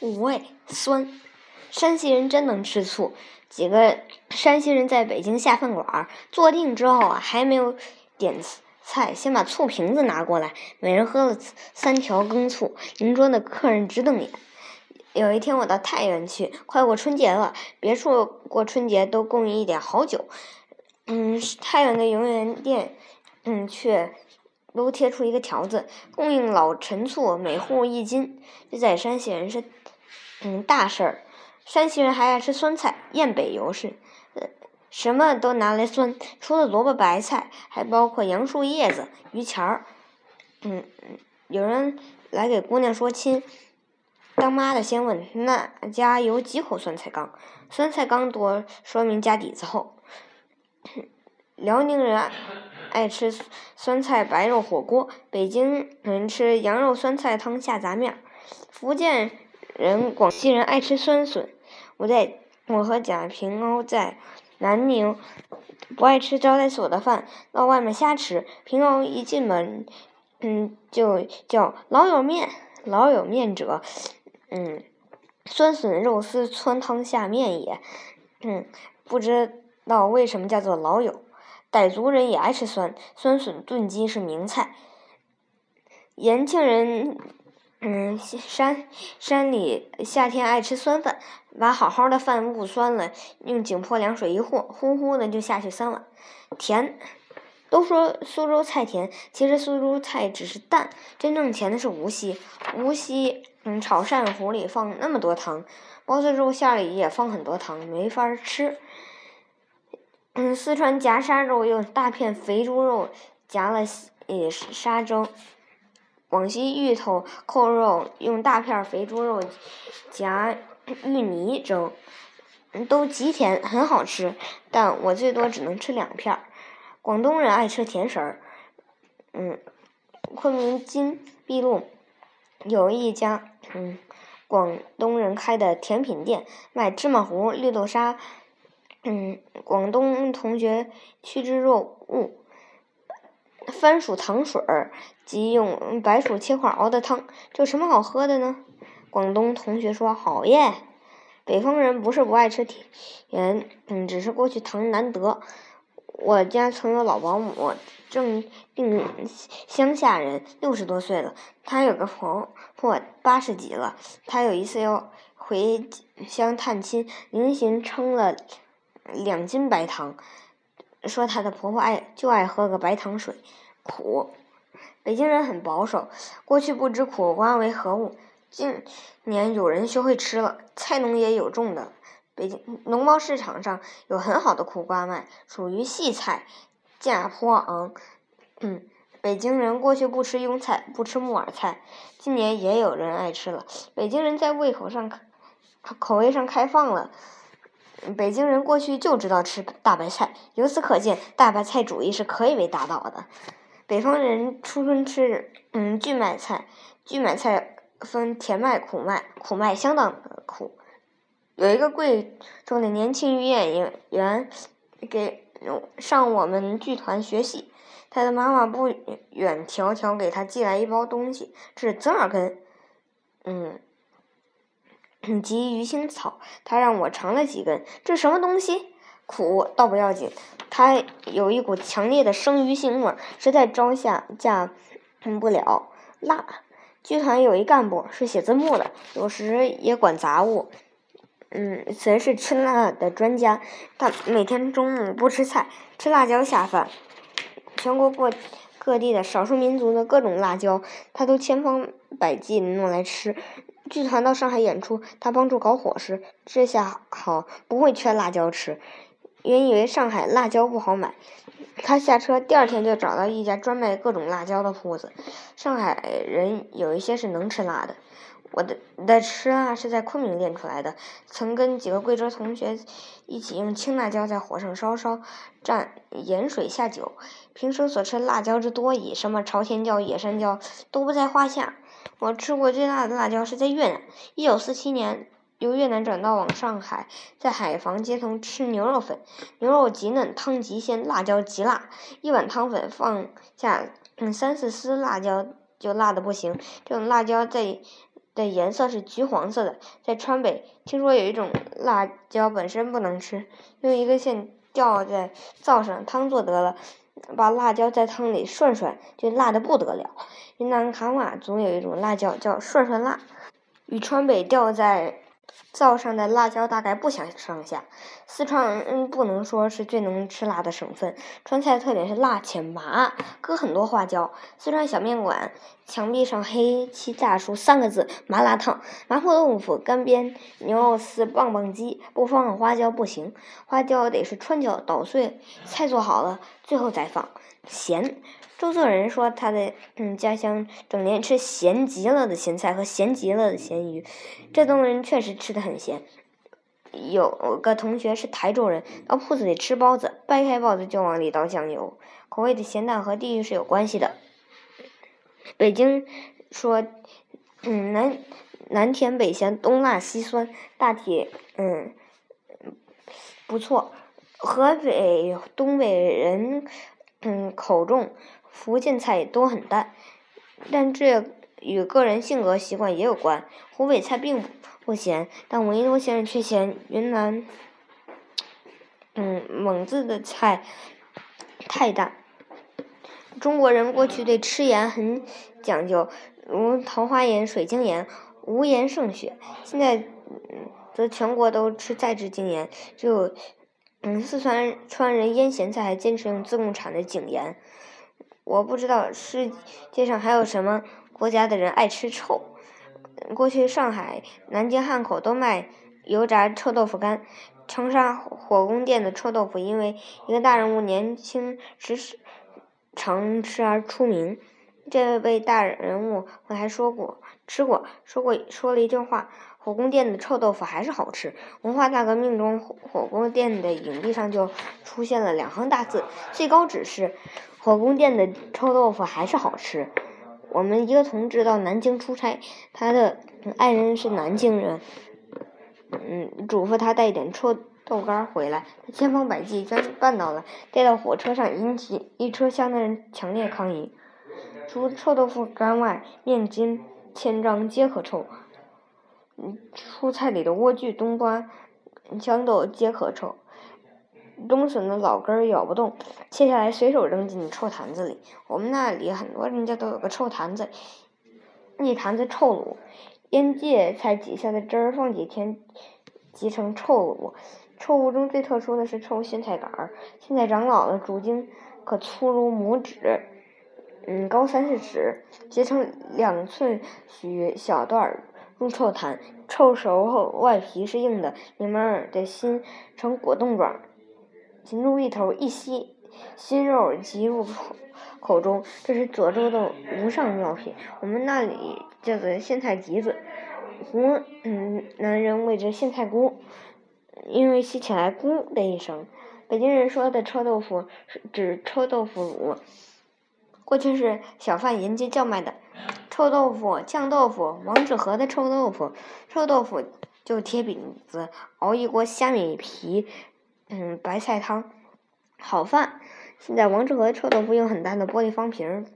五味酸，山西人真能吃醋。几个山西人在北京下饭馆坐定之后啊，还没有点菜，先把醋瓶子拿过来，每人喝了三条羹醋。邻桌的客人直瞪眼。有一天我到太原去，快过春节了，别处过春节都供应一点好酒，嗯，太原的游园店，嗯，却。都贴出一个条子，供应老陈醋，每户一斤。这在山西人是，嗯，大事儿。山西人还爱吃酸菜，雁北尤是，呃什么都拿来酸。除了萝卜白菜，还包括杨树叶子、榆钱儿。嗯，有人来给姑娘说亲，当妈的先问那家有几口酸菜缸，酸菜缸多，说明家底子厚。辽宁人。爱吃酸菜白肉火锅，北京人吃羊肉酸菜汤下杂面，福建人、广西人爱吃酸笋。我在我和贾平凹在南宁，不爱吃招待所的饭，到外面瞎吃。平凹一进门，嗯，就叫老友面，老友面者，嗯，酸笋肉丝汆汤下面也，嗯，不知道为什么叫做老友。傣族人也爱吃酸，酸笋炖鸡是名菜。延庆人，嗯，山山里夏天爱吃酸饭，把好好的饭捂酸了，用井泼凉水一和，呼呼的就下去三碗。甜，都说苏州菜甜，其实苏州菜只是淡，真正甜的是无锡。无锡，嗯，炒鳝糊里放那么多糖，包子肉馅里也放很多糖，没法吃。嗯，四川夹沙肉用大片肥猪肉夹了也沙蒸，广西芋头扣肉用大片肥猪肉夹芋泥蒸，都极甜，很好吃，但我最多只能吃两片。广东人爱吃甜食儿，嗯，昆明金碧路有一家嗯广东人开的甜品店，卖芝麻糊、绿豆沙。嗯，广东同学趋之若鹜。番薯糖水儿即用白薯切块熬的汤，这有什么好喝的呢？广东同学说好耶。北方人不是不爱吃甜，嗯，只是过去糖难得。我家曾有老保姆，正定乡下人，六十多岁了。他有个婆婆八十几了。他有一次要回乡探亲，临行称了。两斤白糖，说她的婆婆爱就爱喝个白糖水，苦。北京人很保守，过去不知苦瓜为何物，近年有人学会吃了。菜农也有种的，北京农贸市场上有很好的苦瓜卖，属于细菜，价颇昂。嗯，北京人过去不吃庸菜，不吃木耳菜，今年也有人爱吃了。北京人在胃口上，口味上开放了。北京人过去就知道吃大白菜，由此可见，大白菜主义是可以被打倒的。北方人初春吃嗯苣麦菜，苣麦菜分甜麦、苦麦，苦麦相当苦。有一个贵州的年轻女演员给上我们剧团学戏，她的妈妈不远迢迢给她寄来一包东西，这是折耳根，嗯。及鱼腥草，他让我尝了几根，这什么东西？苦倒不要紧，它有一股强烈的生鱼腥味，实在招下架不了。辣，剧团有一干部是写字幕的，有时也管杂物。嗯，此人是吃辣的专家，他每天中午不吃菜，吃辣椒下饭。全国各各地的少数民族的各种辣椒，他都千方百计弄来吃。剧团到上海演出，他帮助搞伙食，这下好不会缺辣椒吃。原以为上海辣椒不好买，他下车第二天就找到一家专卖各种辣椒的铺子。上海人有一些是能吃辣的，我的的吃辣是在昆明练出来的。曾跟几个贵州同学一起用青辣椒在火上烧烧，蘸盐水下酒。平时所吃辣椒之多矣，什么朝天椒、野山椒都不在话下。我吃过最辣的辣椒是在越南。一九四七年，由越南转到往上海，在海防街头吃牛肉粉，牛肉极嫩，汤极鲜，辣椒极辣。一碗汤粉放下嗯三四丝辣椒，就辣的不行。这种辣椒在的颜色是橘黄色的。在川北，听说有一种辣椒本身不能吃，用一根线吊在灶上，汤做得了，把辣椒在汤里涮涮，就辣的不得了。云南卡瓦总有一种辣椒叫涮涮辣，与川北吊在。灶上的辣椒大概不相上下。四川嗯不能说是最能吃辣的省份，川菜特点是辣且麻，搁很多花椒。四川小面馆墙壁上黑漆炸书三个字“麻辣烫”，麻婆豆腐、干煸牛肉丝、棒棒鸡，不放花椒不行，花椒得是川椒捣碎，菜做好了最后再放。咸。周作人说，他的嗯家乡整天吃咸极了的咸菜和咸极了的咸鱼。浙东人确实吃的很咸。有个同学是台州人，到铺子里吃包子，掰开包子就往里倒酱油。口味的咸淡和地域是有关系的。北京说，嗯南南甜北咸，东辣西酸，大体嗯不错。河北东北人嗯口重。福建菜都很淡，但这与个人性格习惯也有关。湖北菜并不不咸，但闻一多先生却嫌云南，嗯蒙自的菜太淡。中国人过去对吃盐很讲究，如桃花盐、水晶盐，无盐胜雪。现在，则全国都吃再制精盐，只有，嗯，四川川人腌咸菜还坚持用自贡产的井盐。我不知道世界上还有什么国家的人爱吃臭。过去上海、南京、汉口都卖油炸臭豆腐干，长沙火宫殿的臭豆腐因为一个大人物年轻时常吃而出名。这位大人物我还说过吃过说过说了一句话：火宫殿的臭豆腐还是好吃。文化大革命中，火宫殿的影壁上就出现了两行大字：最高指示。火宫殿的臭豆腐还是好吃。我们一个同志到南京出差，他的爱人是南京人，嗯，嘱咐他带一点臭豆干回来。他千方百计将办到了，带到火车上，引起一车厢的人强烈抗议。除臭豆腐干外，面筋、千张皆可臭。嗯，蔬菜里的莴苣、冬瓜、豇豆皆可臭。冬笋的老根儿咬不动，切下来随手扔进臭坛子里。我们那里很多人家都有个臭坛子，一坛子臭卤，腌芥菜挤下的汁儿放几天，即成臭卤。臭物中最特殊的是臭苋菜杆儿，苋菜长老了，主茎可粗如拇指，嗯，高三四尺，截成两寸许小段儿，入臭坛。臭熟后，外皮是硬的，里面的心呈果冻状。紧入一头，一吸，心肉即入口口中。这是左州的无上妙品，我们那里叫做苋菜橘子，湖嗯南人谓之苋菜菇，因为吸起来咕的一声。北京人说的臭豆腐是指臭豆腐乳，过去是小贩沿街叫卖的。臭豆腐、酱豆腐、王致和的臭豆腐，臭豆腐就贴饼子，熬一锅虾米皮。嗯，白菜汤，好饭。现在王致和臭豆腐用很大的玻璃方瓶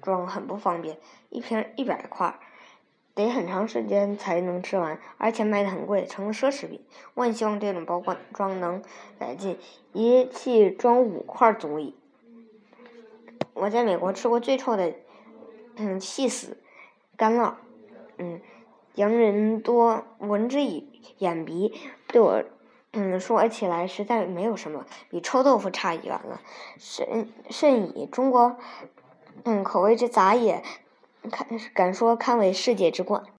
装，很不方便，一瓶一百块，得很长时间才能吃完，而且卖的很贵，成了奢侈品。我很希望这种包装能改进，一气装五块足矣。我在美国吃过最臭的，嗯，气死干酪，嗯，洋人多闻之以眼鼻，对我。嗯，说起来实在没有什么比臭豆腐差远了，甚甚以中国，嗯，口味之杂也，堪敢说堪为世界之冠。